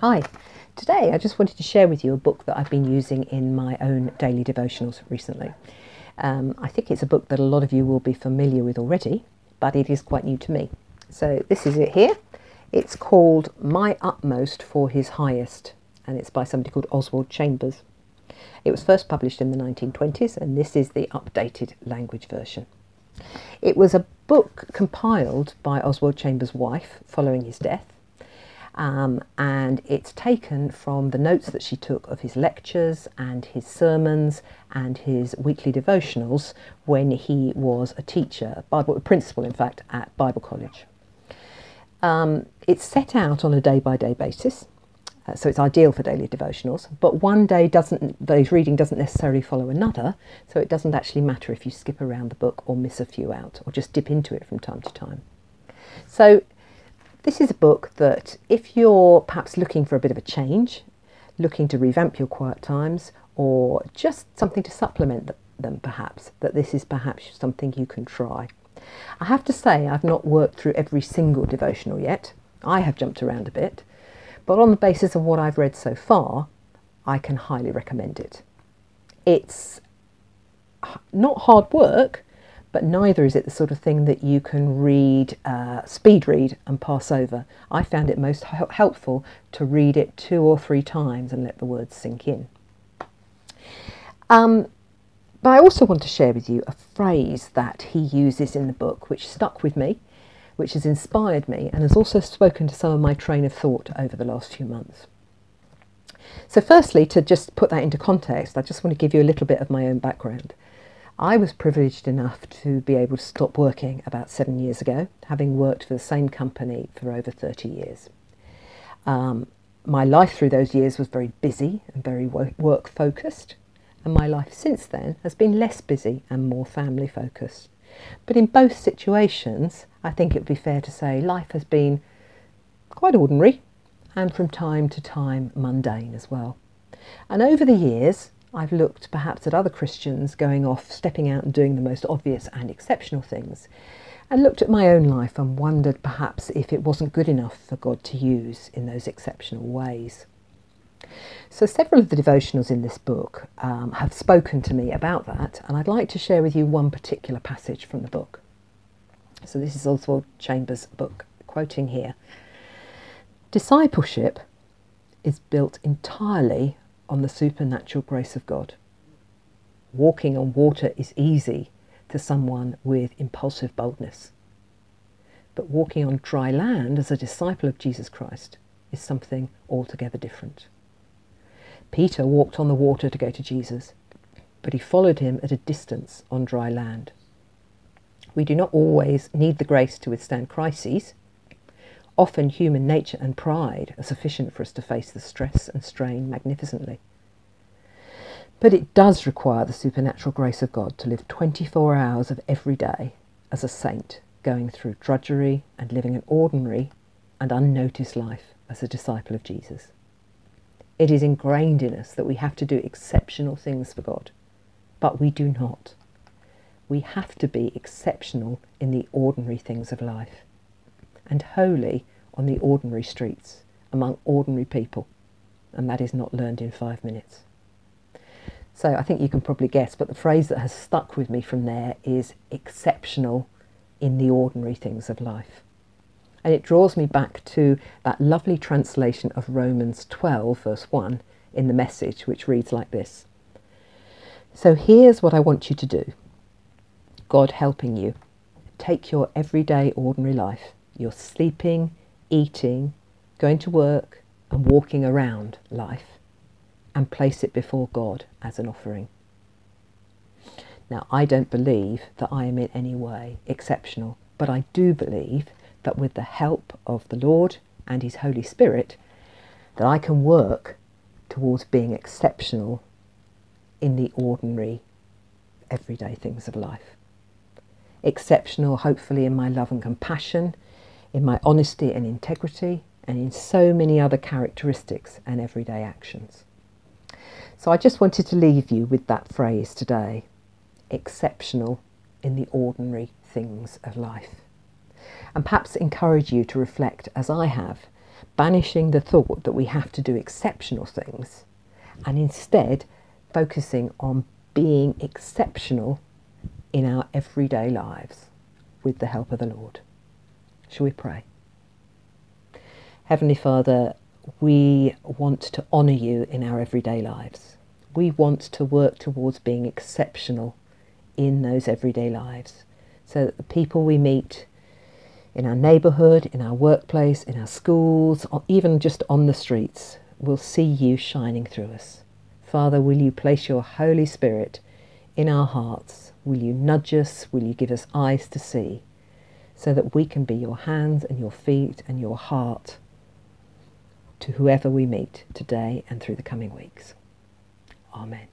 Hi, today I just wanted to share with you a book that I've been using in my own daily devotionals recently. Um, I think it's a book that a lot of you will be familiar with already, but it is quite new to me. So this is it here. It's called My Utmost for His Highest, and it's by somebody called Oswald Chambers. It was first published in the 1920s, and this is the updated language version. It was a book compiled by Oswald Chambers' wife following his death um, and it's taken from the notes that she took of his lectures and his sermons and his weekly devotionals when he was a teacher, Bible principal, in fact, at Bible College. Um, it's set out on a day by day basis, uh, so it's ideal for daily devotionals. But one day doesn't, day's reading doesn't necessarily follow another, so it doesn't actually matter if you skip around the book or miss a few out or just dip into it from time to time. So this is a book that, if you're perhaps looking for a bit of a change, looking to revamp your quiet times, or just something to supplement them, perhaps, that this is perhaps something you can try. I have to say, I've not worked through every single devotional yet. I have jumped around a bit, but on the basis of what I've read so far, I can highly recommend it. It's not hard work, but neither is it the sort of thing that you can read, uh, speed read, and pass over. I found it most helpful to read it two or three times and let the words sink in. Um, but I also want to share with you a phrase that he uses in the book, which stuck with me, which has inspired me, and has also spoken to some of my train of thought over the last few months. So, firstly, to just put that into context, I just want to give you a little bit of my own background. I was privileged enough to be able to stop working about seven years ago, having worked for the same company for over 30 years. Um, my life through those years was very busy and very work focused, and my life since then has been less busy and more family focused. But in both situations, I think it would be fair to say life has been quite ordinary and from time to time mundane as well. And over the years, I've looked perhaps at other Christians going off, stepping out and doing the most obvious and exceptional things, and looked at my own life and wondered perhaps if it wasn't good enough for God to use in those exceptional ways. So, several of the devotionals in this book um, have spoken to me about that, and I'd like to share with you one particular passage from the book. So, this is Oswald Chambers' book, quoting here Discipleship is built entirely on the supernatural grace of God. Walking on water is easy to someone with impulsive boldness. But walking on dry land as a disciple of Jesus Christ is something altogether different. Peter walked on the water to go to Jesus, but he followed him at a distance on dry land. We do not always need the grace to withstand crises. Often human nature and pride are sufficient for us to face the stress and strain magnificently. But it does require the supernatural grace of God to live 24 hours of every day as a saint, going through drudgery and living an ordinary and unnoticed life as a disciple of Jesus. It is ingrained in us that we have to do exceptional things for God, but we do not. We have to be exceptional in the ordinary things of life and holy on the ordinary streets among ordinary people. And that is not learned in five minutes. So I think you can probably guess, but the phrase that has stuck with me from there is exceptional in the ordinary things of life. And it draws me back to that lovely translation of Romans 12, verse 1 in the message, which reads like this So here's what I want you to do God helping you. Take your everyday, ordinary life your sleeping, eating, going to work, and walking around life and place it before God as an offering. Now, I don't believe that I am in any way exceptional, but I do believe that with the help of the Lord and His Holy Spirit, that I can work towards being exceptional in the ordinary, everyday things of life. Exceptional, hopefully, in my love and compassion, in my honesty and integrity, and in so many other characteristics and everyday actions. So I just wanted to leave you with that phrase today exceptional in the ordinary things of life. And perhaps encourage you to reflect, as I have, banishing the thought that we have to do exceptional things and instead focusing on being exceptional in our everyday lives with the help of the Lord. Shall we pray? Heavenly Father, we want to honour you in our everyday lives. We want to work towards being exceptional in those everyday lives so that the people we meet in our neighbourhood, in our workplace, in our schools, or even just on the streets, will see you shining through us. Father, will you place your Holy Spirit in our hearts? Will you nudge us? Will you give us eyes to see so that we can be your hands and your feet and your heart to whoever we meet today and through the coming weeks? Amen.